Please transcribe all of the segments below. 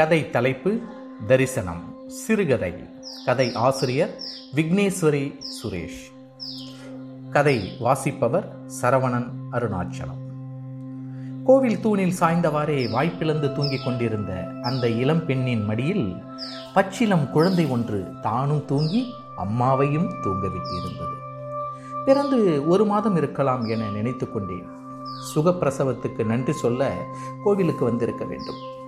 கதை தலைப்பு தரிசனம் சிறுகதை. கதை ஆசிரியர் விக்னேஸ்வரி சுரேஷ். கதை வாசிப்பவர் சரவணன் அருணாச்சலம். கோவில் தூணில் சாய்ந்தவாறே வாய்ப்பிழந்து தூங்கிக் கொண்டிருந்த அந்த இளம் பெண்ணின் மடியில் பச்சிலம் குழந்தை ஒன்று தானும் தூங்கி அம்மாவையும் தூங்கவிட்டிருந்தது. பிறந்து ஒரு மாதம் இருக்கலாம் என நினைத்து கொண்டேன். சுகப்பிரசவத்துக்கு நன்றி சொல்ல கோவிலுக்கு வந்திருக்க வேண்டும்.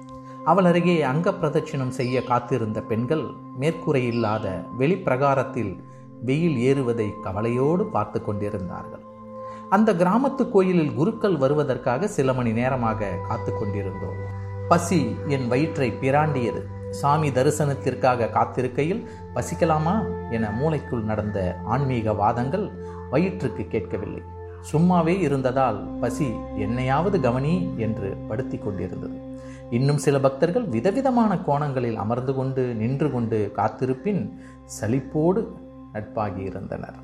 அவள் அருகே அங்க பிரதட்சிணம் செய்ய காத்திருந்த பெண்கள் மேற்கூரை இல்லாத வெளிப்பிரகாரத்தில் வெயில் ஏறுவதை கவலையோடு பார்த்து கொண்டிருந்தார்கள். அந்த கிராமத்து கோயிலில் குருக்கள் வருவதற்காக சில மணி நேரமாக காத்து கொண்டிருந்தோம். பசி என் வயிற்றை பிராண்டியது. சாமி தரிசனத்திற்காக காத்திருக்கையில் பசிக்கலாமா என மூளைக்குள் நடந்த ஆன்மீக வாதங்கள் வயிற்றுக்கு கேட்கவில்லை. சும்மாவே இருந்ததால் பசி என்னையாவது கவனி என்று படுத்தி கொண்டிருந்தது. இன்னும் சில பக்தர்கள் விதவிதமான கோணங்களில் அமர்ந்து கொண்டு நின்று கொண்டு காத்திருப்பின் சலிப்போடு நட்பாகி இருந்தனர்.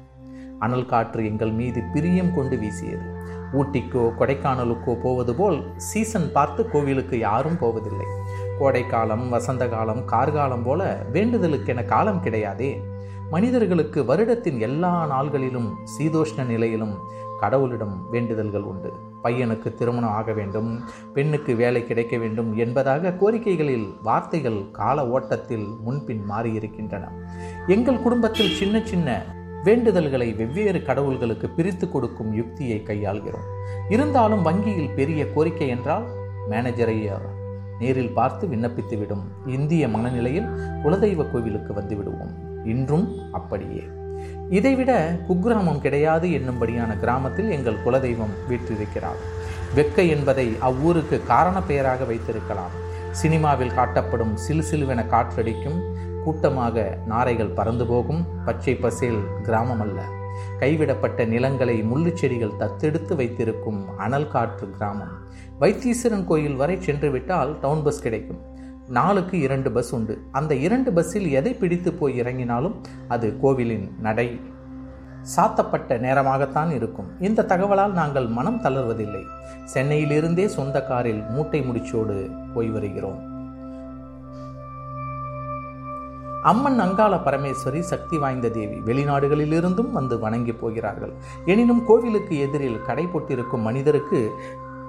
அனல் காற்று எங்கள் மீது பிரியம் கொண்டு வீசியது. ஊட்டிக்கோ கொடைக்கானலுக்கோ போவது போல் சீசன் பார்த்து கோவிலுக்கு யாரும் போவதில்லை. கோடைக்காலம் வசந்த காலம் கார்காலம் போல வேண்டுதலுக்கென காலம் கிடையாதே. மனிதர்களுக்கு வருடத்தின் எல்லா நாள்களிலும் சீதோஷ்ண நிலையிலும் கடவுளிடம் வேண்டுதல்கள் உண்டு. பையனுக்கு திருமணம் ஆக வேண்டும் பெண்ணுக்கு வேலை கிடைக்க வேண்டும் என்பதாக கோரிக்கைகளில் வார்த்தைகள் கால ஓட்டத்தில் முன்பின் மாறியிருக்கின்றன. எங்கள் குடும்பத்தில் சின்ன சின்ன வேண்டுதல்களை வெவ்வேறு கடவுள்களுக்கு பிரித்து கொடுக்கும் யுக்தியை கையாள்கிறோம். இருந்தாலும் வங்கியில் பெரிய கோரிக்கை என்றால் மேனேஜரை நேரில் பார்த்து விண்ணப்பித்துவிடும் இந்திய மனநிலையில் குலதெய்வ கோவிலுக்கு வந்து விடுவோம். இன்றும் அப்படியே. இதைவிட குக்கிராமம் கிடையாது என்னும்படியான கிராமத்தில் எங்கள் குலதெய்வம் வீற்றிருக்கிறார். வெக்க என்பதை அவ்வூருக்கு காரண பெயராக வைத்திருக்கலாம். சினிமாவில் காட்டப்படும் சிலு சிலுவென காற்றடிக்கும் கூட்டமாக நாரைகள் பறந்து போகும். பச்சை பசேல் கிராமம் அல்ல கைவிடப்பட்ட நிலங்களை முள்ளுச்செடிகள் தத்தெடுத்து வைத்திருக்கும் அனல் காற்று கிராமம். வைத்தீஸ்வரன் கோயில் வரை சென்று விட்டால் டவுன் பஸ் கிடைக்கும். நாளுக்கு இரண்டு பஸ் உண்டு. அந்த இரண்டு பஸ்ஸில் எதை பிடித்து போய் இறங்கினாலும் அது கோவிலின் நடை சாத்தப்பட்ட நேரமாகத்தான் இருக்கும். இந்த தகவலால் நாங்கள் மனம் தளர்வதில்லை. சென்னையிலிருந்தே சொந்த காரில் மூட்டை முடிச்சோடு போய் வருகிறோம். அம்மன் அங்காள பரமேஸ்வரி சக்தி வாய்ந்த தேவி வெளிநாடுகளிலிருந்தும் வந்து வணங்கி போகிறார்கள். எனினும் கோவிலுக்கு எதிரில் கடை போட்டிருக்கும் மனிதருக்கு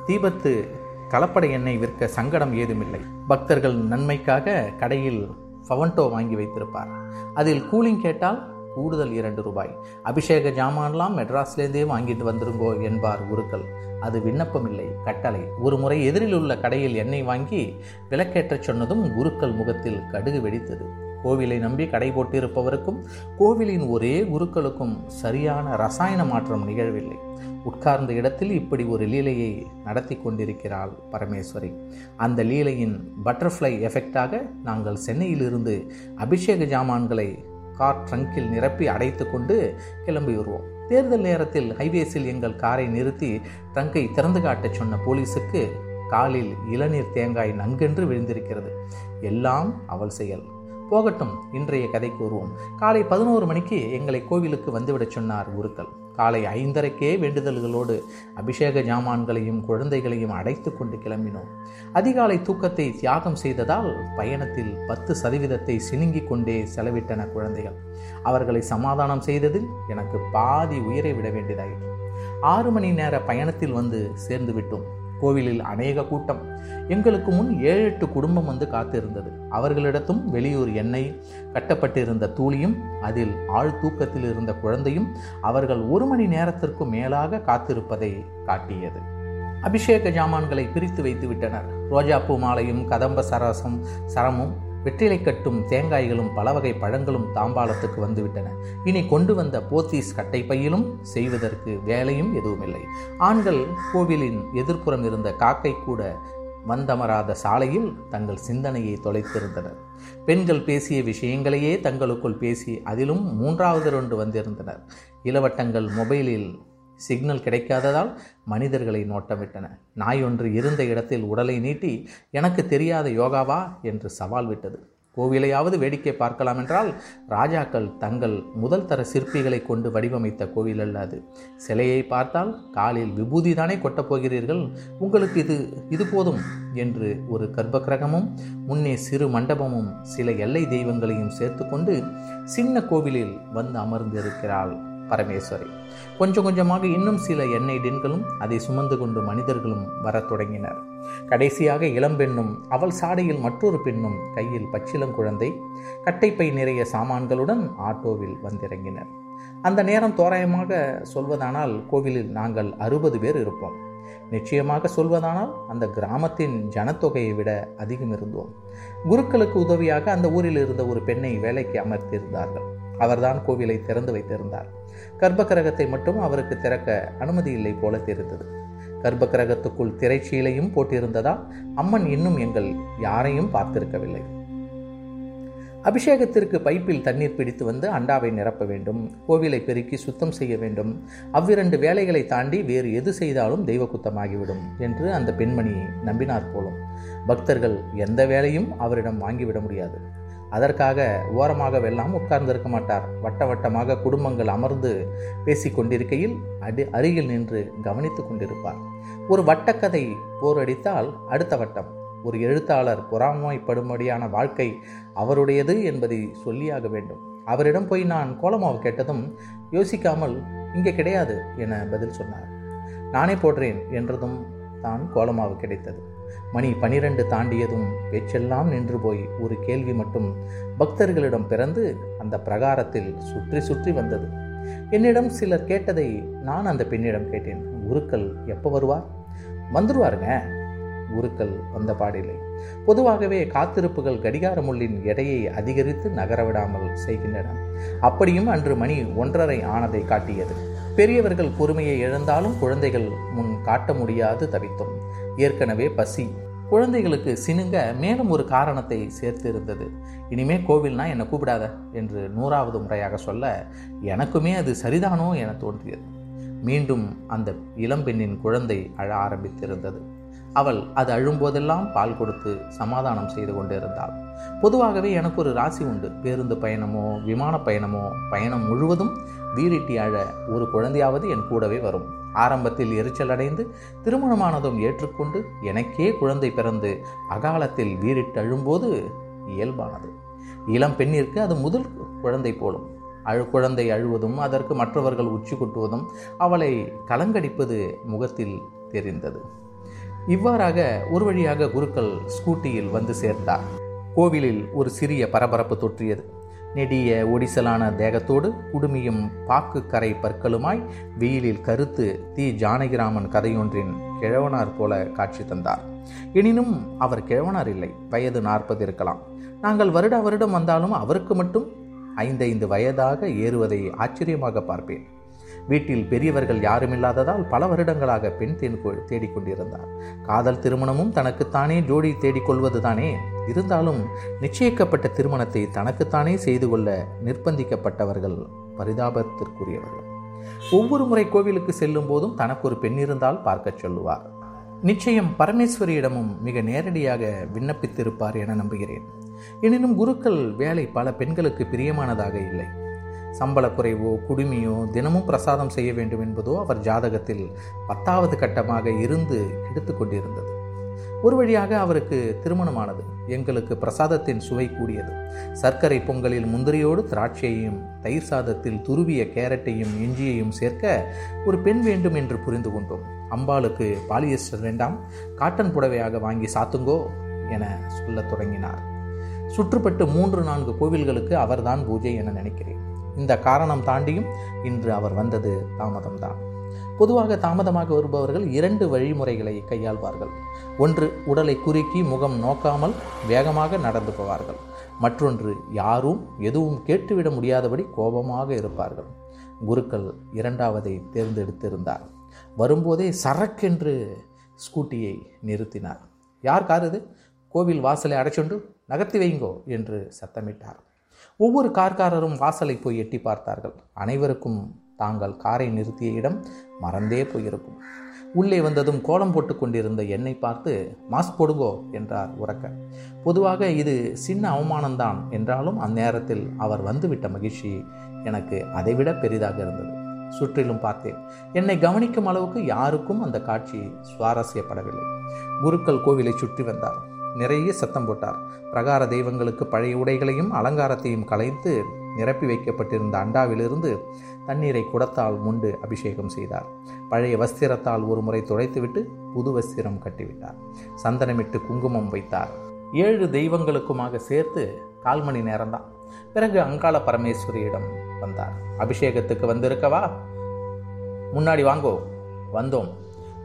தீபத்து கலப்படை எண்ணெய் விற்க சங்கடம் ஏதுமில்லை. பக்தர்கள் நன்மைக்காக கடையில் ஃபவன்டோ வாங்கி வைத்திருப்பார். அதில் கூலிங் கேட்டால் கூடுதல் இரண்டு ரூபாய். அபிஷேக ஜாமான்லாம் மெட்ராஸ்லேருந்தே வாங்கிட்டு வந்துருங்கோ என்பார் குருக்கள். அது விண்ணப்பம் இல்லை கட்டளை. ஒரு முறை எதிரில் உள்ள கடையில் எண்ணெய் வாங்கி விளக்கேற்றச் சொன்னதும் குருக்கள் முகத்தில் கடுகு வெடித்தது. கோவிலை நம்பி கடை போட்டிருப்பவருக்கும் கோவிலின் ஒரே குருக்களுக்கும் சரியான ரசாயன மாற்றம் நிகழவில்லை. உட்கார்ந்த இடத்தில் இப்படி ஒரு லீலையை நடத்தி கொண்டிருக்கிறாள் பரமேஸ்வரி. அந்த லீலையின் பட்டர்ஃப்ளை எஃபெக்டாக நாங்கள் சென்னையிலிருந்து அபிஷேக ஜாமான்களை கார் ட்ரங்கில் நிரப்பி அடைத்து கொண்டு கிளம்பி வருவோம் தேர்தல் நேரத்தில் ஹைவேஸில் எங்கள் காரை நிறுத்தி ட்ரங்கை திறந்து காட்டச் சொன்ன போலீஸுக்கு காலில் இளநீர் தேங்காய் நன்கென்று விழுந்திருக்கிறது. எல்லாம் அவள் செயல். போகட்டும் இன்றைய கதை கூறுவோம். காலை பதினோரு மணிக்கு எங்களை கோவிலுக்கு வந்துவிடச் சொன்னார் குருக்கள் காலை ஐந்தரைக்கே வேண்டுதல்களோடு அபிஷேக ஜாமான்களையும் குழந்தைகளையும் அடைத்து கொண்டு கிளம்பினோம். அதிகாலை தூக்கத்தை தியாகம் செய்ததால் பயணத்தில் பத்து சதவீதத்தை சினுங்கிக் கொண்டே செலவிட்டன குழந்தைகள். அவர்களை சமாதானம் செய்ததில் எனக்கு பாதி உயிரை விட வேண்டியதாயிற்று. ஆறு மணி நேர பயணத்தில் வந்து சேர்ந்து விட்டோம். கோவிலில் அநேக கூட்டம். எங்களுக்கு முன் ஏழு எட்டு குடும்பம் வந்து காத்திருந்தது. அவர்களிடத்தும் வெளியூர் எண்ணெய் கட்டப்பட்டிருந்த தூளியும் அதில் ஆழ் தூக்கத்தில் இருந்த குழந்தையும் அவர்கள் ஒரு மணி நேரத்திற்கு மேலாக காத்திருப்பதை காட்டியது. அபிஷேக ஜாமான்களை பிரித்து வைத்து விட்டனர் ரோஜாப்பூ மாலையும் கதம்ப சரசம் சரமும் வெற்றிலை கட்டும் தேங்காய்களும் பல வகை பழங்களும் தாம்பாளத்துக்கு வந்துவிட்டன. இனி கொண்டு வந்த போத்தீஸ் கட்டை பையிலும் செய்வதற்கு வேலையும் எதுவுமில்லை. ஆண்கள் கோவிலின் எதிர்ப்புறம் இருந்த காக்கை கூட வந்தமராத சாலையில் தங்கள் சிந்தனையை தொலைத்திருந்தனர். பெண்கள் பேசிய விஷயங்களையே தங்களுக்குள் பேசி அதிலும் மூன்றாவது ரெண்டு வந்திருந்தனர். இளவட்டங்கள் மொபைலில் சிக்னல் கிடைக்காததால் மனிதர்களை நோட்டமிட்டன. நாய் ஒன்று இருந்த இடத்தில் உடலை நீட்டி எனக்கு தெரியாத யோகாவா என்று சவால் விட்டது. கோவிலையாவது வேடிக்கை பார்க்கலாம் என்றால் ராஜாக்கள் தங்கள் முதல் தர சிற்பிகளை கொண்டு வடிவமைத்த கோவில் அல்ல அது. சிலையை பார்த்தால் காலில் விபூதி தானே கொட்டப் போகிறீர்கள்? உங்களுக்கு இது இது போதும் என்று ஒரு கர்ப்பகிரகமும் முன்னே சிறு மண்டபமும் சில எல்லை தெய்வங்களையும் சேர்த்துக்கொண்டு சின்ன கோவிலில் வந்து அமர்ந்திருக்கிறாள். பரமேஸ்வரி. கொஞ்சம் கொஞ்சமாக இன்னும் சில எண்ணெய் டின்களும் அதை சுமந்து கொண்டு மனிதர்களும் வரத் தொடங்கினர். கடைசியாக இளம்பெண்ணும் அவள் சாடையில் மற்றொரு பெண்ணும் கையில் பச்சிலங்குழந்தை கட்டைப்பை நிறைய சாமான்களுடன் ஆட்டோவில் வந்திறங்கினர். அந்த நேரம் தோராயமாக சொல்வதானால் கோவிலில் நாங்கள் அறுபது பேர் இருப்போம். நிச்சயமாக சொல்வதானால் அந்த கிராமத்தின் ஜனத்தொகையை விட அதிகம் இருந்தோம். குருக்களுக்கு உதவியாக அந்த ஊரில் இருந்த ஒரு பெண்ணை வேலைக்கு அமர்த்தியிருந்தார்கள். அவர்தான் கோவிலை திறந்து வைத்திருந்தார். கர்ப்பகிரகத்தை மட்டும் அவருக்கு திறக்க அனுமதி இல்லை போல தெரிந்தது. கர்ப்பகிரகத்துக்குள் திரைச்சீலையும் போட்டிருந்ததால் அம்மன் இன்னும் எங்கள் யாரையும் பார்த்திருக்கவில்லை. அபிஷேகத்திற்கு பைப்பில் தண்ணீர் பிடித்து வந்து அண்டாவை நிரப்ப வேண்டும் கோவிலை பெருக்கி சுத்தம் செய்ய வேண்டும் அவ்விரண்டு வேலைகளை தாண்டி வேறு எது செய்தாலும் தெய்வ குத்தமாகிவிடும் என்று அந்த பெண்மணி நம்பினார் போலும். பக்தர்கள் எந்த வேலையும் அவரிடம் வாங்கிவிட முடியாது. அதற்காக ஓரமாக வெல்லாம் உட்கார்ந்திருக்க மாட்டார். வட்ட வட்டமாக குடும்பங்கள் அமர்ந்து பேசி கொண்டிருக்கையில் அடி அருகில் நின்று கவனித்து கொண்டிருப்பார். ஒரு வட்டக்கதை போரடித்தால் அடுத்த வட்டம். ஒரு எழுத்தாளர் பொறாமைப்படும்படியான வாழ்க்கை அவருடையது என்பதை சொல்லியாக வேண்டும். அவரிடம் போய் நான் கோலமாவு கேட்டதும் யோசிக்காமல் இங்கே கிடையாது என பதில் சொன்னார். நானே போடுறேன் என்றதும் தான் கோலமாவு கிடைத்தது. மணி பனிரெண்டு தாண்டியதும் பேச்செல்லாம் நின்று போய் ஒரு கேள்வி மட்டும் பக்தர்களிடம் பிறந்து அந்த பிரகாரத்தில் சுற்றி சுற்றி வந்தது. என்னிடம் சிலர் கேட்டதை நான் அந்த பெண்ணிடம் கேட்டேன். குருக்கள் எப்போ வருவார்? வந்துருவாருங்க. குருக்கள் வந்த பாடில்லை. பொதுவாகவே காத்திருப்புகள் கடிகார முள்ளின் எடையை அதிகரித்து நகரவிடாமல் செய்கின்றன. அப்படியும் அன்று மணி ஒன்றரை ஆனதை காட்டியது. பெரியவர்கள் பொறுமையை இழந்தாலும் குழந்தைகள் முன் காட்ட முடியாது தவித்தோம். ஏற்கனவே பசி. குழந்தைகளுக்கு சினுங்க மேலும் ஒரு காரணத்தை சேர்த்து இருந்தது இனிமே கோவில்னா என்னை கூப்பிடாத என்று நூறாவது முறையாக சொல்ல எனக்குமே அது சரிதானோ என தோன்றியது. மீண்டும் அந்த இளம்பெண்ணின் குழந்தை அழ ஆரம்பித்திருந்தது. அவள் அது அழும்போதெல்லாம் பால் கொடுத்து சமாதானம் செய்து கொண்டிருந்தாள். பொதுவாகவே எனக்கு ஒரு ராசி உண்டு. பேருந்து பயணமோ விமான பயணமோ பயணம் முழுவதும் வீரிட்டி அழ ஒரு குழந்தையாவது என் கூடவே வரும். ஆரம்பத்தில் எரிச்சல் அடைந்து திருமணமானதும் ஏற்றுக்கொண்டு எனக்கே குழந்தை பிறந்து அகாலத்தில் வீரிட்டழும்போது இயல்பானது. இளம் பெண்ணிற்கு அது முதல் குழந்தை போலும். அழு குழந்தை அழுவதும் அதற்கு மற்றவர்கள் உச்சி கொட்டுவதும் அவளை கலங்கடிப்பது முகத்தில் தெரிந்தது. இவ்வாறாக ஒரு வழியாக குருக்கள் ஸ்கூட்டியில் வந்து சேர்ந்தார். கோவிலில் ஒரு சிறிய பரபரப்பு தொற்றியது. நெடிய ஒடிசலான தேகத்தோடு குடுமியும் பாக்கு கரை பற்களுமாய் வெயிலில் கருத்து தி ஜானகிராமன் கதையொன்றின் கிழவனார் போல காட்சி தந்தார். எனினும் அவர் கிழவனார் இல்லை வயது நாற்பது இருக்கலாம். நாங்கள் வருட வருடம் வந்தாலும் அவருக்கு மட்டும் ஐந்தைந்து வயதாக ஏறுவதை ஆச்சரியமாக பார்ப்பேன். வீட்டில் பெரியவர்கள் யாருமில்லாததால் பல வருடங்களாக பெண் தேன் தேடிக்கொண்டிருந்தார். காதல் திருமணமும் தனக்குத்தானே ஜோடி தேடிக்கொள்வது தானே இருந்தாலும் நிச்சயிக்கப்பட்ட திருமணத்தை தனக்குத்தானே செய்து கொள்ள நிர்பந்திக்கப்பட்டவர்கள் பரிதாபத்திற்குரியவர்கள். ஒவ்வொரு முறை கோவிலுக்கு செல்லும் போதும் தனக்கு ஒரு பெண் இருந்தால் பார்க்கச் சொல்லுவார். நிச்சயம் பரமேஸ்வரியிடமும் மிக நேரடியாக விண்ணப்பித்திருப்பார் என நம்புகிறேன். எனினும் குருக்கள் வேலை பல பெண்களுக்கு பிரியமானதாக இல்லை. சம்பள குறைவோ குடுமியோ தினமும் பிரசாதம் செய்ய வேண்டும் என்பதோ அவர் ஜாதகத்தில் பத்தாவது கட்டமாக இருந்து எடுத்து கொண்டிருந்தது. ஒரு வழியாக அவருக்கு திருமணமானது. எங்களுக்கு பிரசாதத்தின் சுவை கூடியது. சர்க்கரை பொங்கலில் முந்திரியோடு திராட்சையையும் தயிர் சாதத்தில் துருவிய கேரட்டையும் இஞ்சியையும் சேர்க்க ஒரு பெண் வேண்டும் என்று புரிந்து கொண்டோம். அம்பாளுக்கு பாலியஸ்டர் வேண்டாம் காட்டன் புடவையாக வாங்கி சாத்துங்கோ என சொல்லத் தொடங்கினார். சுற்றுப்பட்டு மூன்று நான்கு கோவில்களுக்கு அவர்தான் பூஜை என நினைக்கிறேன். இந்த காரணம் தாண்டியும் இன்று அவர் வந்தது தாமதம்தான். பொதுவாக தாமதமாக வருபவர்கள் இரண்டு வழிமுறைகளை கையாள்வார்கள். ஒன்று உடலை குறுக்கி முகம் நோக்காமல் வேகமாக நடந்து போவார்கள். மற்றொன்று யாரும் எதுவும் கேட்டுவிட முடியாதபடி கோபமாக இருப்பார்கள். குருக்கள் இரண்டாவதை தேர்ந்தெடுத்திருந்தார். வரும்போதே சரக்கென்று ஸ்கூட்டியை நிறுத்தினார். யார் கார் இது? கோவில் வாசலை அடைச்சொண்டு நகர்த்தி வைங்கோ என்று சத்தமிட்டார். ஒவ்வொரு கார்காரரும் வாசலை போய் எட்டி பார்த்தார்கள். அனைவருக்கும் தாங்கள் காரை நிறுத்திய இடம் மறந்தே போயிருக்கும். உள்ளே வந்ததும் கோலம் போட்டு கொண்டிருந்த என்னை பார்த்து மாஸ்க் போடுங்கோ என்றார் உறக்க. பொதுவாக இது சின்ன அவமானம்தான் என்றாலும் அந்நேரத்தில் அவர் வந்துவிட்ட மகிழ்ச்சி எனக்கு அதைவிட பெரிதாக இருந்தது. சுற்றிலும் பார்த்தேன். என்னை கவனிக்கும் அளவுக்கு யாருக்கும் அந்த காட்சி சுவாரஸ்யப்படவில்லை. குருக்கள் கோவிலை சுற்றி வந்தார். நிறைய சத்தம் போட்டார். பிரகார தெய்வங்களுக்கு பழைய உடைகளையும் அலங்காரத்தையும் கலைத்து நிரப்பி வைக்கப்பட்டிருந்த அண்டாவிலிருந்து தண்ணீரை குடத்தால் முண்டு அபிஷேகம் செய்தார். பழைய வஸ்திரத்தால் ஒரு முறை துடைத்துவிட்டு புது வஸ்திரம் கட்டிவிட்டார். சந்தனமிட்டு குங்குமம் வைத்தார். ஏழு தெய்வங்களுக்குமாக சேர்த்து கால் மணி நேரம்தான். பிறகு அங்காள பரமேஸ்வரியிடம் வந்தார். அபிஷேகத்துக்கு வந்திருக்கவா? முன்னாடி வாங்கோ. வந்தோம்.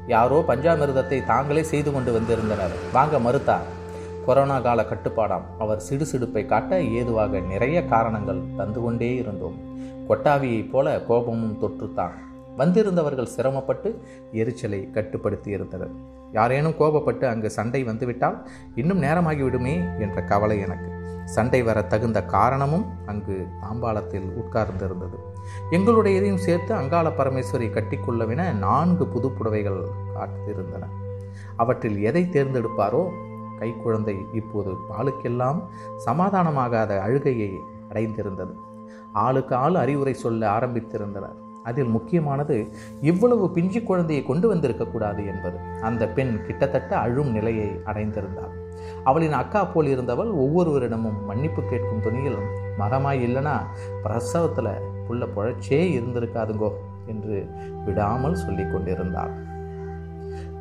யாரோ பஞ்சாமிர்தத்தை தாங்களே செய்து கொண்டு வந்திருந்தனர். வாங்க மறுத்தார். கொரோனா கால கட்டுப்பாடாம். அவர் சிடுசிடுப்பை காட்ட ஏதுவாக நிறைய காரணங்கள் தந்து கொண்டே இருந்தோம். கொட்டாவியைப் போல கோபமும் தொற்றுத்தான். வந்திருந்தவர்கள் சிரமப்பட்டு எரிச்சலை கட்டுப்படுத்தி இருந்தனர் யாரேனும் கோபப்பட்டு அங்கு சண்டை வந்துவிட்டால் இன்னும் நேரமாகிவிடுமே என்ற கவலை எனக்கு. சண்டை வர தகுந்த காரணமும் அங்கு தாம்பாளத்தில் உட்கார்ந்திருந்தது. எங்களுடையதையும் சேர்த்து அங்காள பரமேஸ்வரி கட்டிக்கொள்ளவென நான்கு புது புடவைகள் காத்திருந்தன. அவற்றில் எதை தேர்ந்தெடுப்பாரோ கைக்குழந்தை இப்போது பாலுக்கெல்லாம் சமாதானமாகாத அழுகையை அடைந்திருந்தது. ஆளுக்கு ஆள் அறிவுரை சொல்ல ஆரம்பித்திருந்தனர். அதில் முக்கியமானது இவ்வளவு பிஞ்சு குழந்தையை கொண்டு வந்திருக்கக்கூடாது என்பது. அந்த பெண் கிட்டத்தட்ட அழும் நிலையை அடைந்திருந்தாள். அவளின் அக்கா போல் இருந்தவள் ஒவ்வொருவரிடமும் மன்னிப்பு கேட்கும் துணியில் மகமாய் இல்லைனா பிரசவத்தில் புள்ள புழைச்சே இருந்திருக்காதுங்கோ என்று விடாமல் சொல்லி கொண்டிருந்தாள்.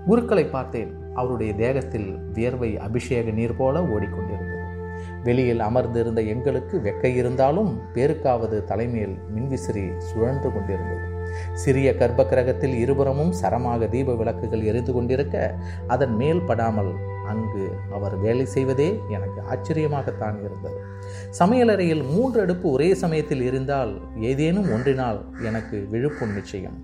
குருக்களை பார்த்தேன். அவருடைய தேகத்தில் வியர்வை அபிஷேக நீர் போல ஓடிக்கொண்டிருந்தது. வெளியில் அமர்ந்திருந்த எங்களுக்கு வெக்கை இருந்தாலும் பேருக்காவது தலைமையில் மின்விசிறி சுழன்று கொண்டிருந்தது. சிறிய கர்ப்ப கிரகத்தில் இருபுறமும் சரமாக தீப விளக்குகள் எரிந்து கொண்டிருக்க அதன் மேல் படாமல் அங்கு அவர் வேலை செய்வதே எனக்கு ஆச்சரியமாகத்தான் இருந்தது. சமையலறையில் மூன்று அடுப்பு ஒரே சமயத்தில் இருந்தால் ஏதேனும் ஒன்றினால் எனக்கு விழுப்பும் நிச்சயம்.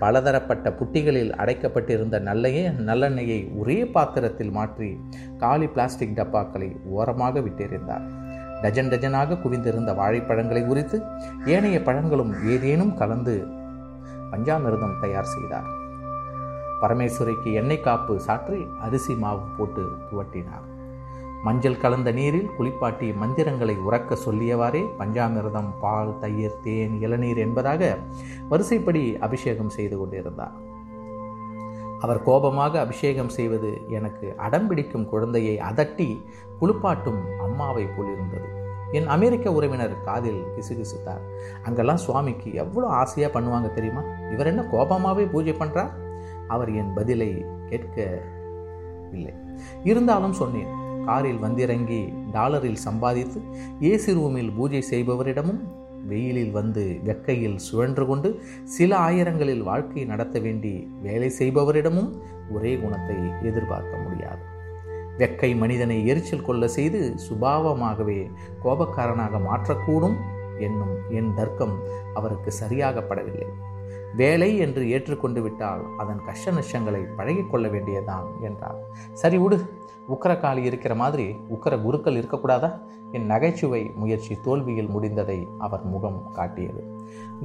பலதரப்பட்ட புட்டிகளில் அடைக்கப்பட்டிருந்த நல்லையே நல்லெண்ணெயை ஒரே பாத்திரத்தில் மாற்றி காலி பிளாஸ்டிக் டப்பாக்களை ஓரமாக விட்டிருந்தார். டஜன் டஜனாக குவிந்திருந்த வாழைப்பழங்களை உரித்து ஏனைய பழங்களும் ஏதேனும் கலந்து பஞ்சாமிர்தம் தயார் செய்தார். பரமேஸ்வரிக்கு எண்ணெய் காப்பு சாற்றி அரிசி மாவு போட்டு துவட்டினார். மஞ்சள் கலந்த நீரில் குளிப்பாட்டி மந்திரங்களை உறக்க சொல்லியவாறே பஞ்சாமிர்தம் பால் தயிர் தேன் இளநீர் என்பதாக வரிசைப்படி அபிஷேகம் செய்து கொண்டிருந்தார். அவர் கோபமாக அபிஷேகம் செய்வது எனக்கு அடம்பிடிக்கும் குழந்தையை அதட்டி குளிப்பாட்டும் அம்மாவை போலிருந்தது. என் அமெரிக்க உறவினர் காதில் கிசுகிசுத்தார். அங்கெல்லாம் சுவாமிக்கு எவ்வளோ ஆசையாக பண்ணுவாங்க தெரியுமா? இவர் என்ன கோபமாகவே பூஜை பண்ணுறார் அவர் என் பதிலை கேட்க இல்லை இருந்தாலும் சொன்னேன் காரில் வந்திறங்கி டாலரில் சம்பாதித்து ஏசி ரூமில் பூஜை செய்பவரிடமும் வெயிலில் வந்து வெக்கையில் சுழன்று கொண்டு சில ஆயிரங்களில் வாழ்க்கை நடத்த வேண்டி வேலை செய்பவரிடமும் ஒரே குணத்தை எதிர்பார்க்க முடியாது. வெக்கை மனிதனை எரிச்சல் கொள்ள செய்து சுபாவமாகவே கோபக்காரனாக மாற்றக்கூடும் என்னும் என் தர்க்கம் அவருக்கு சரியாகப்படவில்லை. வேலை என்று ஏற்றுக்கொண்டு விட்டால் அதன் கஷ்ட நஷ்டங்களை பழகிக்கொள்ள வேண்டியதான் என்றார். சரி விடு உக்கரக்காளி இருக்கிற மாதிரி உக்கர குருக்கள் இருக்கக்கூடாதா? என் நகைச்சுவை முயற்சி தோல்வியில் முடிந்ததை அவர் முகம் காட்டியது.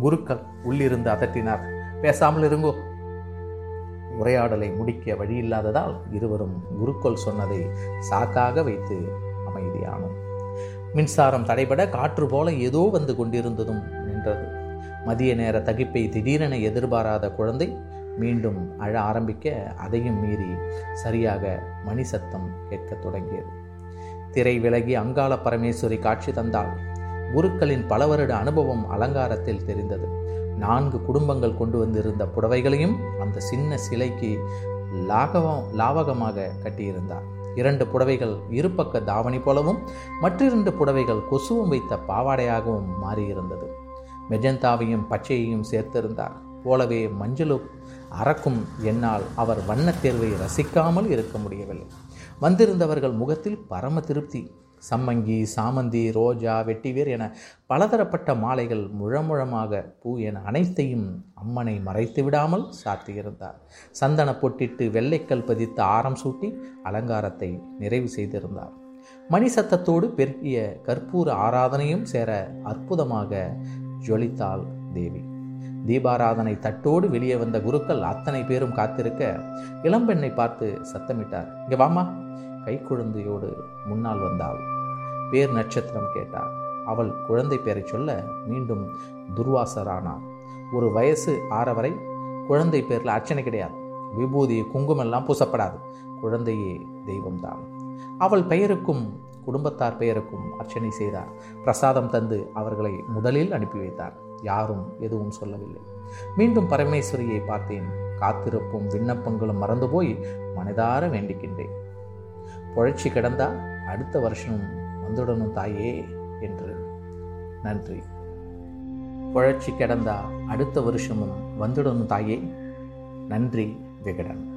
குருக்கள் உள்ளிருந்து அதட்டினார். பேசாமல் இருங்கோ. உரையாடலை முடிக்க வழியில்லாததால் இருவரும் குருக்கள் சொன்னதை சாக்காக வைத்து அமைதியானோம். மின்சாரம் தடைபட காற்று போல ஏதோ வந்து கொண்டிருந்ததும் நின்றது. மதிய நேர தகிப்பை திடீரென எதிர்பாராத குழந்தை மீண்டும் அழ ஆரம்பிக்க அதையும் மீறி சரியாக மணி சத்தம் கேட்கத் தொடங்கியது. திரை விலகி அங்காள பரமேஸ்வரி காட்சி தந்தாள். குருக்களின் பல வருட அனுபவம் அலங்காரத்தில் தெரிந்தது. நான்கு குடும்பங்கள் கொண்டு வந்திருந்த புடவைகளையும் அந்த சின்ன சிலைக்கு லாகவம் லாவகமாக கட்டியிருந்தார். இரண்டு புடவைகள் இருபக்க தாவணி போலவும் மற்றிரண்டு புடவைகள் கொசுவும் வைத்த பாவாடையாகவும் மாறியிருந்தது. மெஜந்தாவையும் பச்சையையும் சேர்த்திருந்தார். போலவே மஞ்சளும் அறக்கும் என்னால் அவர் வண்ணத் தேர்வை ரசிக்காமல் இருக்க முடியவில்லை. வந்திருந்தவர்கள் முகத்தில் பரம திருப்தி. சம்மங்கி சாமந்தி ரோஜா வெட்டிவேர் என பலதரப்பட்ட மாலைகள் முழமுழமாக பூ என அனைத்தையும் அம்மனை மறைத்து விடாமல் சாத்தியிருந்தார். சந்தன பொட்டிட்டு வெள்ளைக்கல் பதித்த ஆரம் சூட்டி அலங்காரத்தை நிறைவு செய்திருந்தார். மணி சத்தத்தோடு பெருகிய கற்பூர ஆராதனையும் சேர அற்புதமாக ஜொலித்தாள் தேவி. தீபாராதனை தட்டோடு வெளியே வந்த குருக்கள் அத்தனை பேரும் காத்திருக்க இளம்பெண்ணை பார்த்து சத்தமிட்டார். இங்க வாமா கைக்குழந்தையோடு முன்னால் வந்தாள். பேர் நட்சத்திரம் கேட்டார். அவள் குழந்தை பேரை சொல்ல மீண்டும் துர்வாசரானார் ஒரு வயசு ஆறவரை குழந்தை பேரில் அர்ச்சனை கிடையாது. விபூதி குங்குமெல்லாம் பூசப்படாது. குழந்தையே தெய்வம்தான். அவள் பெயருக்கும் குடும்பத்தார் பெயருக்கும் அர்ச்சனை செய்தார். பிரசாதம் தந்து அவர்களை முதலில் அனுப்பி வைத்தார். யாரும் எதுவும் சொல்லவில்லை. மீண்டும் பரமேஸ்வரியை பார்த்தேன். காத்திருப்பும் விண்ணப்பங்களும் மறந்து போய் மனதார வேண்டிக்கின்றேன். புழைச்சி கிடந்தா அடுத்த வருஷம் வந்துடணும் தாயே என்று. நன்றி. புழைச்சி கிடந்தா அடுத்த வருஷமும் வந்துடணும் தாயே. நன்றி விகடன்.